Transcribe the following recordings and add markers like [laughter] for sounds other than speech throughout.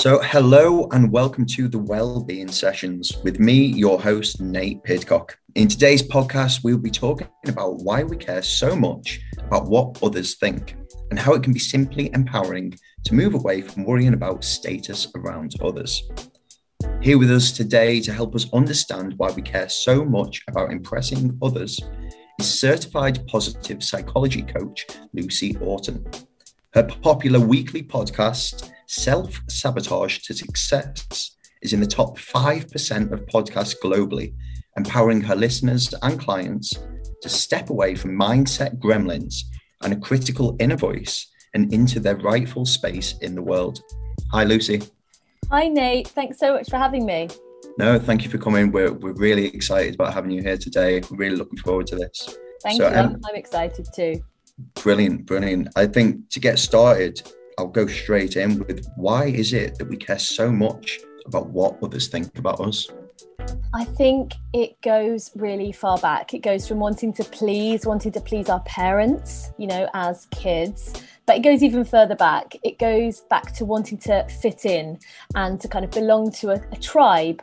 So, hello and welcome to the Wellbeing Sessions with me, your host, Nate Pidcock. In today's podcast, we'll be talking about why we care so much about what others think and how it can be simply empowering to move away from worrying about status around others. Here with us today to help us understand why we care so much about impressing others is certified positive psychology coach Lucy Orton. Her popular weekly podcast, Self Sabotage to Success, is in the top 5% of podcasts globally, empowering her listeners and clients to step away from mindset gremlins and a critical inner voice and into their rightful space in the world. Hi, Lucy. Hi, Nate. Thanks so much for having me. No, thank you for coming. We're, we're really excited about having you here today. We're really looking forward to this. Thank so, you. Um, I'm excited too. Brilliant, brilliant. I think to get started, I'll go straight in with why is it that we care so much about what others think about us? I think it goes really far back. It goes from wanting to please, wanting to please our parents, you know, as kids, but it goes even further back. It goes back to wanting to fit in and to kind of belong to a, a tribe.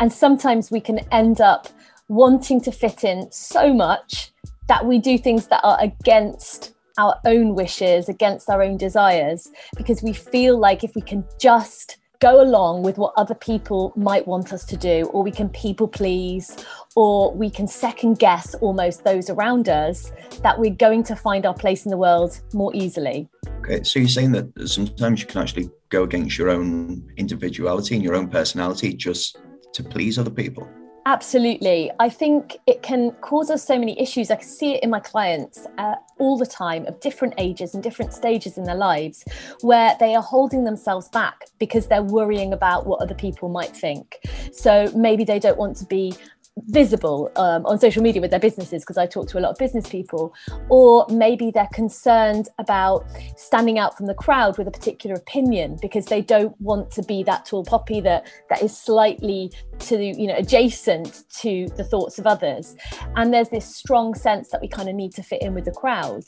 And sometimes we can end up wanting to fit in so much that we do things that are against our own wishes, against our own desires, because we feel like if we can just go along with what other people might want us to do, or we can people please, or we can second guess almost those around us, that we're going to find our place in the world more easily. Okay, so you're saying that sometimes you can actually go against your own individuality and your own personality just to please other people? Absolutely. I think it can cause us so many issues. I can see it in my clients uh, all the time of different ages and different stages in their lives where they are holding themselves back because they're worrying about what other people might think. So maybe they don't want to be visible um, on social media with their businesses because I talk to a lot of business people, or maybe they're concerned about standing out from the crowd with a particular opinion because they don't want to be that tall poppy that that is slightly to you know adjacent to the thoughts of others. And there's this strong sense that we kind of need to fit in with the crowd.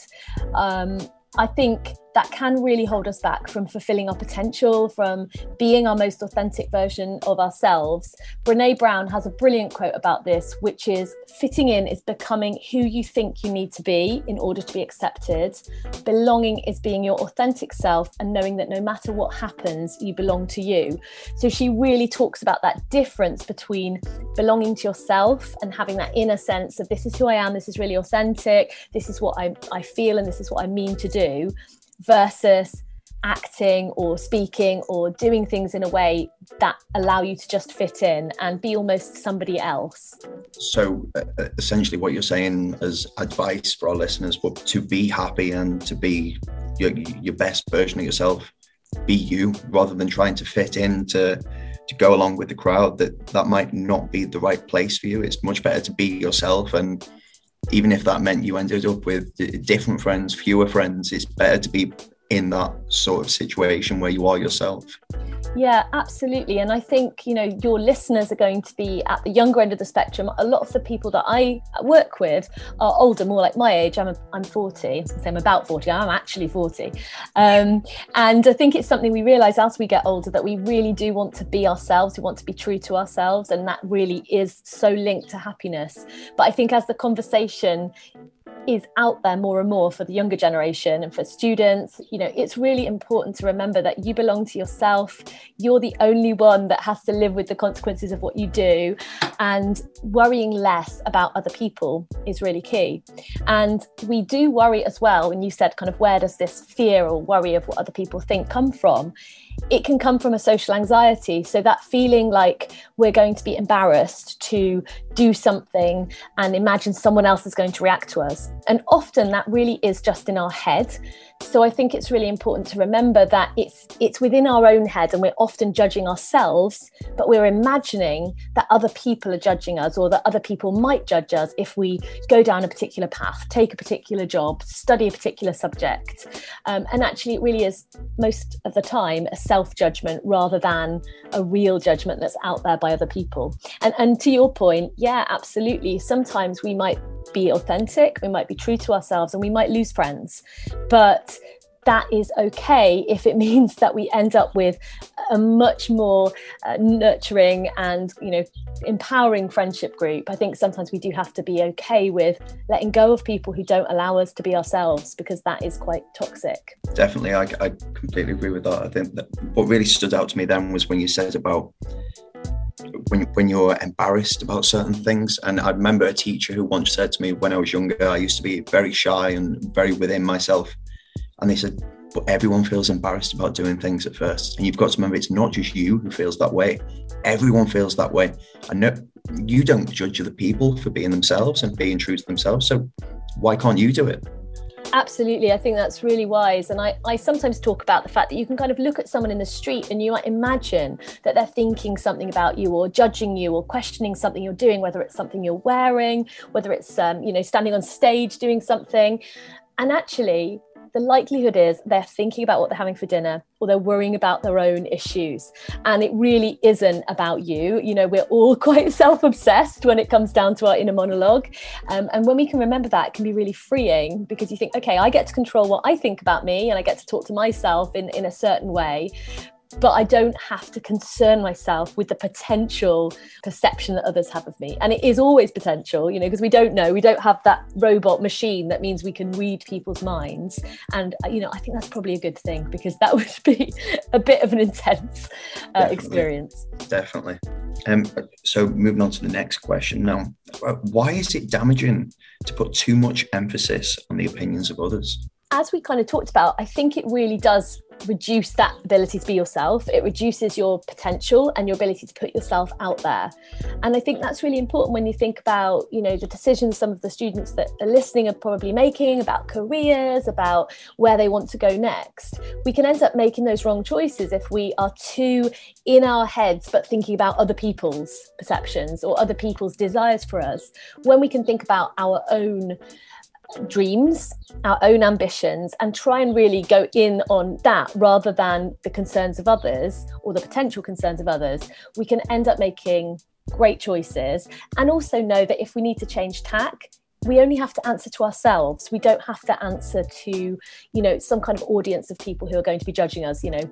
Um, I think that can really hold us back from fulfilling our potential, from being our most authentic version of ourselves. Brene Brown has a brilliant quote about this, which is fitting in is becoming who you think you need to be in order to be accepted. Belonging is being your authentic self and knowing that no matter what happens, you belong to you. So she really talks about that difference between belonging to yourself and having that inner sense of this is who I am, this is really authentic, this is what I, I feel, and this is what I mean to do versus acting or speaking or doing things in a way that allow you to just fit in and be almost somebody else. So, uh, essentially, what you're saying as advice for our listeners, but to be happy and to be your, your best version of yourself, be you rather than trying to fit in to to go along with the crowd that that might not be the right place for you it's much better to be yourself and even if that meant you ended up with different friends, fewer friends, it's better to be in that sort of situation where you are yourself. Yeah, absolutely. And I think, you know, your listeners are going to be at the younger end of the spectrum. A lot of the people that I work with are older, more like my age. I'm, a, I'm 40. I was going to say I'm about 40. I'm actually 40. Um, and I think it's something we realize as we get older that we really do want to be ourselves. We want to be true to ourselves. And that really is so linked to happiness. But I think as the conversation is out there more and more for the younger generation and for students. You know it's really important to remember that you belong to yourself. You're the only one that has to live with the consequences of what you do. And worrying less about other people is really key. And we do worry as well when you said kind of where does this fear or worry of what other people think come from? It can come from a social anxiety. So that feeling like we're going to be embarrassed to do something and imagine someone else is going to react to us. And often that really is just in our head. So I think it's really important to remember that it's it's within our own head and we're often judging ourselves, but we're imagining that other people are judging us or that other people might judge us if we go down a particular path, take a particular job, study a particular subject. Um, and actually it really is most of the time a self-judgment rather than a real judgment that's out there by other people. And and to your point, yeah, absolutely. Sometimes we might be authentic, we might be true to ourselves and we might lose friends. But that is okay if it [laughs] means that we end up with a much more uh, nurturing and you know empowering friendship group. I think sometimes we do have to be okay with letting go of people who don't allow us to be ourselves because that is quite toxic. Definitely i, I completely agree with that. I think that what really stood out to me then was when you said about when when you're embarrassed about certain things. And I remember a teacher who once said to me when I was younger, I used to be very shy and very within myself. And they said, but everyone feels embarrassed about doing things at first. And you've got to remember it's not just you who feels that way. Everyone feels that way. And know you don't judge other people for being themselves and being true to themselves. So why can't you do it? Absolutely. I think that's really wise. And I, I sometimes talk about the fact that you can kind of look at someone in the street and you might imagine that they're thinking something about you or judging you or questioning something you're doing, whether it's something you're wearing, whether it's, um, you know, standing on stage doing something. And actually, the likelihood is they're thinking about what they're having for dinner or they're worrying about their own issues. And it really isn't about you. You know, we're all [laughs] quite self obsessed when it comes down to our inner monologue. Um, and when we can remember that, it can be really freeing because you think, okay, I get to control what I think about me and I get to talk to myself in, in a certain way but I don't have to concern myself with the potential perception that others have of me. And it is always potential, you know, because we don't know, we don't have that robot machine that means we can read people's minds. And, uh, you know, I think that's probably a good thing because that [laughs] would be a bit of an intense uh, Definitely. experience. Definitely. Um, so moving on to the next question now, uh, why is it damaging to put too much emphasis on the opinions of others? As we kind of talked about, I think it really does reduce that ability to be yourself. It reduces your potential and your ability to put yourself out there. And I think that's really important when you think about, you know, the decisions some of the students that are listening are probably making about careers, about where they want to go next. We can end up making those wrong choices if we are too in our heads but thinking about other people's perceptions or other people's desires for us when we can think about our own dreams, our own ambitions, and try and really go in on that rather than the concerns of others or the potential concerns of others, we can end up making great choices and also know that if we need to change tack we only have to answer to ourselves. We don't have to answer to you know some kind of audience of people who are going to be judging us you know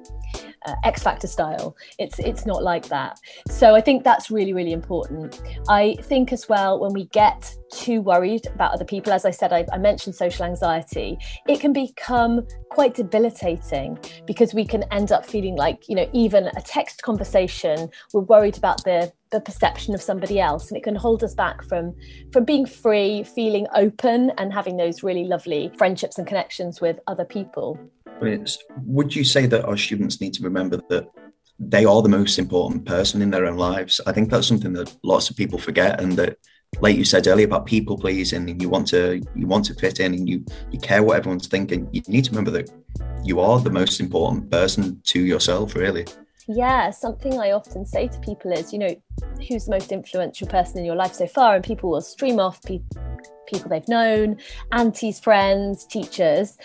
uh, x factor style. It's it's not like that. So i think that's really really important. I think as well when we get too worried about other people as i said I, I mentioned social anxiety it can become quite debilitating because we can end up feeling like you know even a text conversation we're worried about the the perception of somebody else and it can hold us back from from being free feeling open and having those really lovely friendships and connections with other people. Would you say that our students need to remember that they are the most important person in their own lives? I think that's something that lots of people forget and that like you said earlier about people pleasing and you want to you want to fit in and you you care what everyone's thinking. You need to remember that you are the most important person to yourself really yeah, something I often say to people is, you know, who's the most influential person in your life so far? And people will stream off pe- people they've known, aunties, friends, teachers.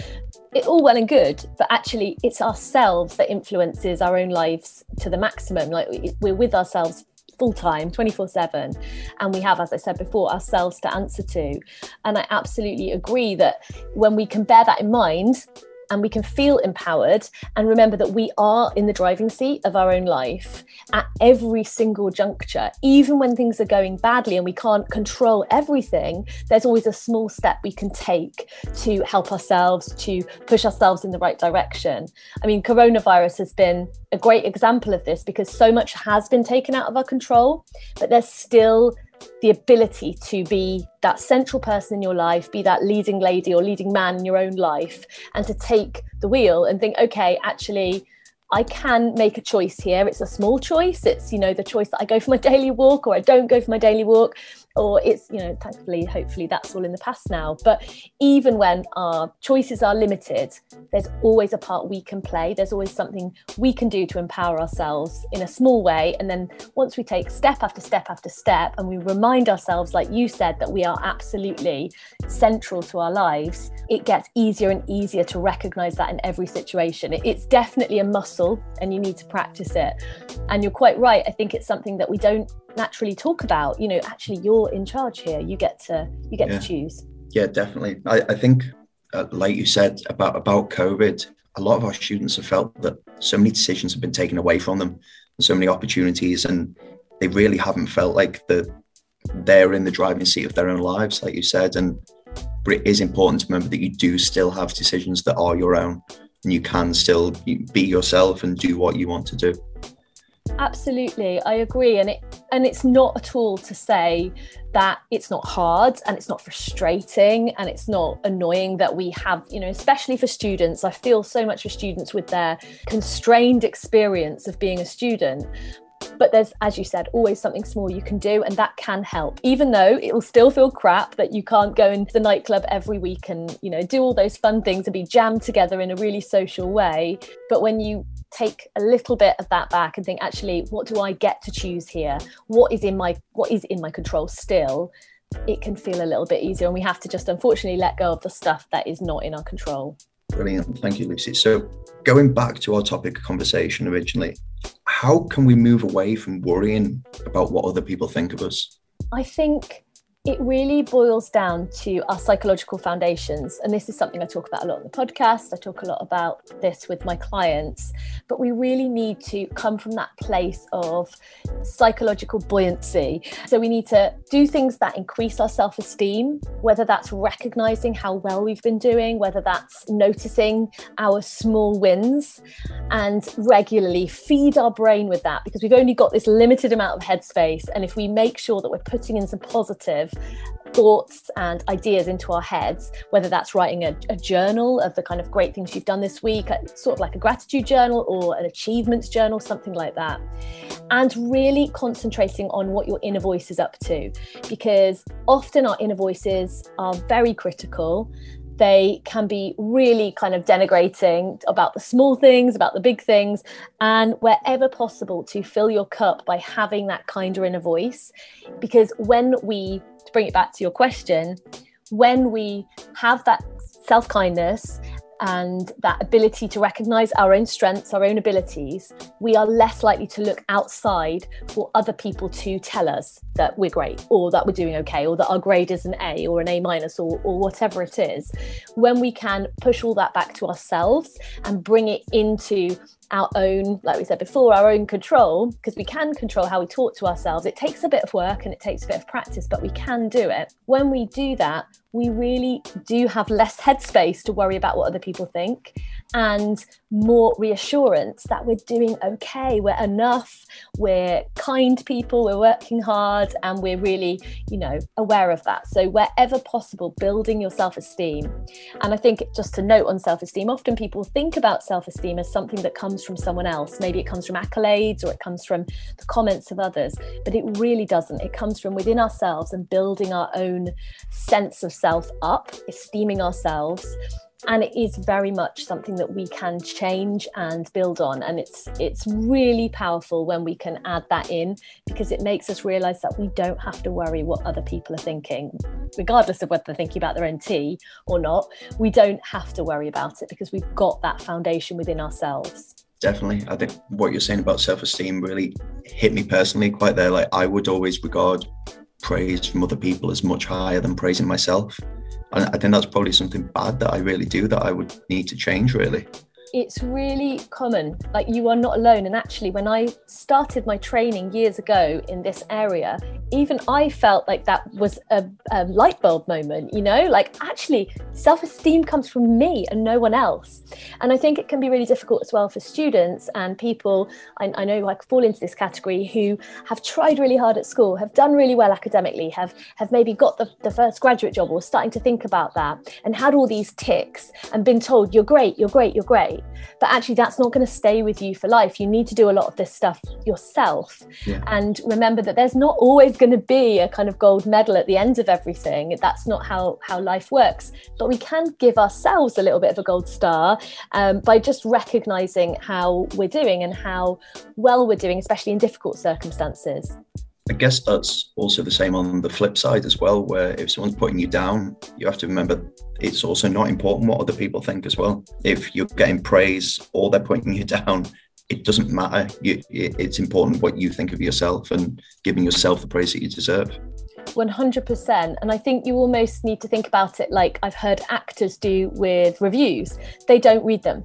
It all well and good, but actually, it's ourselves that influences our own lives to the maximum. Like we're with ourselves full time 24 7 and we have as i said before ourselves to answer to and i absolutely agree that when we can bear that in mind and we can feel empowered and remember that we are in the driving seat of our own life at every single juncture. Even when things are going badly and we can't control everything, there's always a small step we can take to help ourselves, to push ourselves in the right direction. I mean, coronavirus has been a great example of this because so much has been taken out of our control, but there's still the ability to be that central person in your life, be that leading lady or leading man in your own life, and to take the wheel and think, okay, actually, I can make a choice here. It's a small choice. It's, you know, the choice that I go for my [laughs] daily walk or I don't go for my daily walk or it's you know thankfully hopefully that's all in the past now. But even when our choices are limited there's always a part we can play. There's always something we can do to empower ourselves in a small way. And then once we take step after step after step and we remind ourselves like you said that we are absolutely central to our lives it gets easier and easier to recognize that in every situation. It's definitely a muscle and you need to practice it. And you're quite right. I think it's something that we don't naturally talk about you know actually you're in charge here you get to you get yeah. to choose yeah definitely i, I think uh, like you said about about covid a lot of our students have felt that so many decisions have been taken away from them, and so many opportunities, and they really haven't felt like the they're in the driving seat of their own lives, like you said. And but it is important to remember that you do still have decisions that are your own, and you can still be yourself and do what you want to do. Absolutely, I agree, and it and it's not at all to say that it's not hard and it's not frustrating and it's not annoying that we have, you know, especially for students. I feel so much for students with their constrained experience of being a student but there's as you said always something small you can do and that can help even though it will still feel crap that you can't go into the nightclub every week and you know do all those fun things and be jammed together in a really social way but when you take a little bit of that back and think actually what do i get to choose here? What is in my what is in my control still? It can feel a little bit easier and we have to just unfortunately let go of the stuff that is not in our control. Brilliant. Thank you lucy. So going back to our topic of conversation originally how can we move away from worrying about what other people think of us? I think it really boils down to our psychological foundations. And this is something I talk about a lot on the podcast. I talk a lot about this with my clients. But we really need to come from that place of psychological buoyancy. So we need to do things that increase our self esteem, whether that's recognizing how well we've been doing, whether that's noticing our small wins, and regularly feed our brain with that because we've only got this limited amount of headspace. And if we make sure that we're putting in some positive, thoughts and ideas into our heads, whether that's writing a, a, journal of the kind of great things you've done this week, sort of like a gratitude journal or an achievements journal, something like that. And really concentrating on what your inner voice is up to, because often our inner voices are very critical they can be really kind of denigrating about the small things, about the big things, and wherever possible to fill your cup by having that kinder inner voice. Because when we, to bring it back to your question, when we have that self kindness and that ability to recognize our own strengths, our own abilities, we are less likely to look outside for other people to tell us that we're great or that we're doing okay or that our grade is an A or an A minus or, or whatever it is. When we can push all that back to ourselves and bring it into our own, like we said before, our own control, because we can control how we talk to ourselves. It takes a bit of work and it takes a bit of practice, but we can do it. When we do that, we really do have less [laughs] headspace to worry about what other people think and more reassurance that we're doing okay, we're enough, we're kind people, we're working hard, and we're really, you know, aware of that. So, wherever possible, building your self esteem. And I think just to note on self esteem, often people think about self esteem as something that comes from someone else. Maybe it comes from accolades or it comes from the comments of others, but it really doesn't. It comes from within ourselves and building our own sense of self up, esteeming ourselves and it is very much something that we can change and build on. And it's it's really powerful when we can add that in because it makes us realize that we don't have to worry what other people are thinking regardless of whether they're thinking about their own tea or not. We don't have to worry about it because we've got that foundation within ourselves. Definitely. I think what you're saying about self-esteem really hit me personally quite there. Like i would always regard praise from other people as much higher than praising myself I think that's probably something bad that I really do that I would need to change really it's really common. Like you are not alone. And actually, when I started my training years ago in this area, even I felt like that was a, a light bulb moment, you know, like actually self esteem comes from me and no one else. And I think it can be really difficult as well for students and people I, I know like fall into this category who have tried really hard at school, have done really well academically, have, have maybe got the, the first graduate job or starting to think about that and had all these ticks and been told, you're great, you're great, you're great but actually that's not going to stay with you for life. You need to do a lot of this stuff yourself. Yeah. and remember that there's not always going to be a kind of gold medal at the end of everything. That's not how how life works. But we can give ourselves a little bit of a gold star um, by just recognizing how we're doing and how well we're doing especially in difficult circumstances I guess that's also the same on the flip side as well, where if someone's putting you down, you have to remember it's also not important what other people think as well. If you're getting praise or they're putting you [laughs] down, it doesn't matter. You, it's important what you think of yourself and giving yourself the praise that you deserve. 100%. And I think you almost need to think about it like I've heard actors do with reviews. They don't read them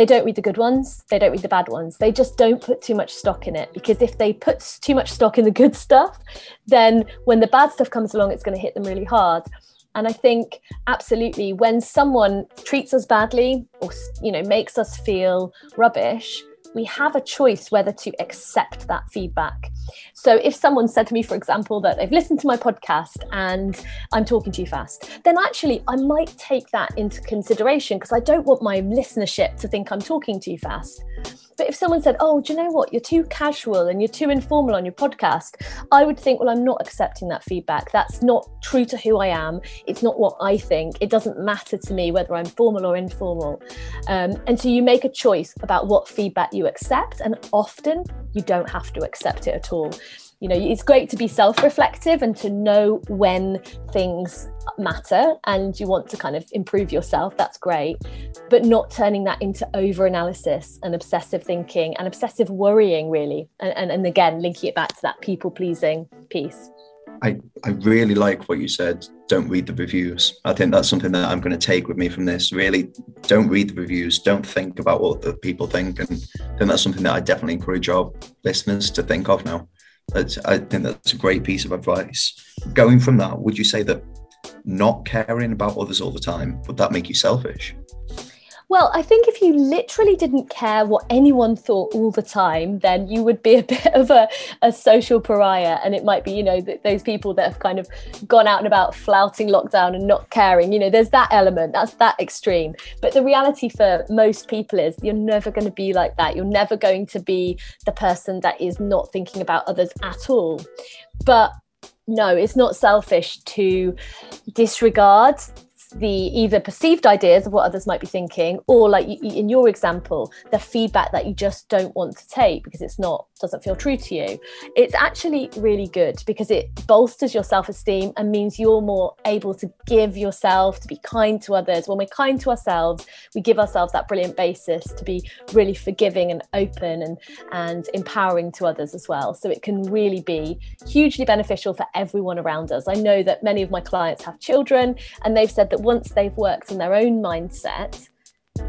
they don't read the good ones, they don't read the bad ones. They just don't put too much stock in it because if they put too much stock in the good stuff, then when the bad stuff comes along, it's going to hit them really hard. And I think absolutely when someone treats us badly or you know makes us feel rubbish, we have a choice whether to accept that feedback. So, if someone said to me, for example, that they've listened to my podcast and I'm talking too fast, then actually I might take that into consideration because I don't want my listenership to think I'm talking too fast. But if someone said, Oh, do you know what? You're too casual and you're too informal on your podcast, I would think, Well, I'm not accepting that feedback. That's not true to who I am. It's not what I think. It doesn't matter to me whether I'm formal or informal. Um, and so you make a choice about what feedback you accept. And often you don't have to accept it at all you know it's great to be self-reflective and to know when things matter and you want to kind of improve yourself that's great but not turning that into over analysis and obsessive thinking and obsessive worrying really and, and, and again linking it back to that people pleasing piece I, I really like what you said. Don't read the reviews. I think that's something that I'm going to take with me from this. Really, don't read the reviews. Don't think about what the people think. And then that's something that I definitely encourage our listeners to think of now. That's, I think that's a great piece of advice. Going from that, would you say that not caring about others all the time would that make you selfish? Well, I think if you literally didn't care what anyone thought all the time, then you would be a [laughs] bit of a, a social pariah. And it might be, you know, th- those people that have kind of gone out and about flouting lockdown and not caring. You know, there's that element, that's that extreme. But the reality for most people is you're never going to be like that. You're never going to be the person that is not thinking about others at all. But no, it's not selfish to disregard the either perceived ideas of what others might be thinking or like in your example the feedback that you just don't want to take because it's not doesn't feel true to you. It's actually really good because it bolsters your self-esteem and means you're more able to give yourself to be kind to others. When we're kind to ourselves we give ourselves that brilliant basis to be really forgiving and open and and empowering to others as well. So it can really be hugely beneficial for everyone around us. I know that many of my clients have children and they've said that once they've worked on their own mindset,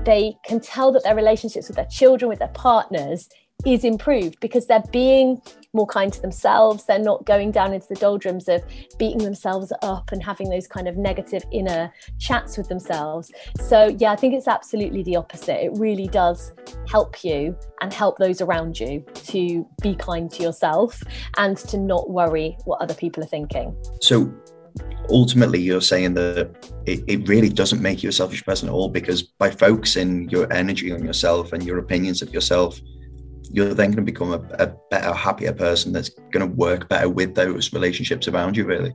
they can tell that their relationships with their children, with their partners, is improved because they're being more kind to themselves. They're not going down into the doldrums of beating themselves up and having those kind of negative inner chats with themselves. So, yeah, I think it's absolutely the opposite. It really does help you and help those around you to be kind to yourself and to not worry what other people are thinking. So, ultimately you're saying that it, it really doesn't make you a selfish person at all because by focusing your energy on yourself and your opinions of yourself you're then going to become a, a better happier person that's going to work better with those relationships around you really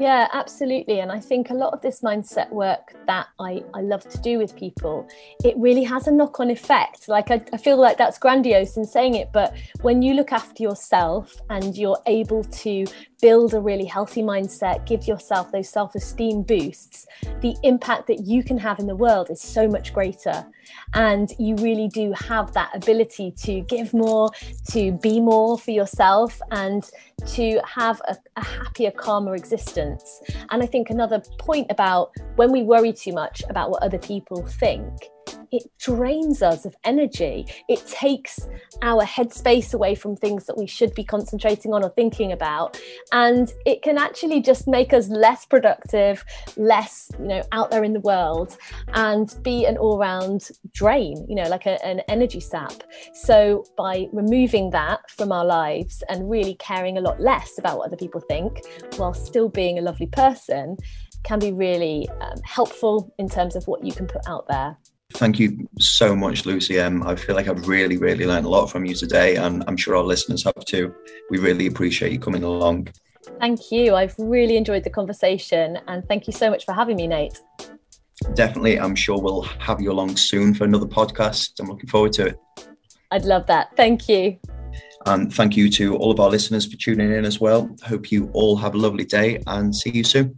yeah, absolutely. And I think a lot of this mindset work that I, I love to do with people, it really has a knock on effect. Like, I, I feel like that's grandiose in saying it, but when you look after yourself and you're able to build a really healthy mindset, give yourself those self esteem boosts, the impact that you can have in the world is so much greater. And you really do have that ability to give more, to be more for yourself, and to have a, a happier, calmer existence. And I think another point about when we worry too much about what other people think it drains us of energy. It takes our headspace away from things that we should be concentrating on or thinking about. And it can actually just make us less productive, less, you know, out there in the world and be an all round drain, you know, like a, an energy sap. So by removing that from our lives and really caring a lot less about what other people think while still being a lovely person, can be really um, helpful in terms of what you can put out there. Thank you so much, Lucy um, I feel like I've really, really learned a lot from you today, and I'm sure our listeners have too. We really appreciate you coming along. Thank you. I've really enjoyed the conversation, and thank you so much for having me, Nate. Definitely. I'm sure we'll have you along soon for another podcast. I'm looking forward to it. I'd love that. Thank you. And thank you to all of our listeners for tuning in as well. Hope you all have a lovely day and see you soon.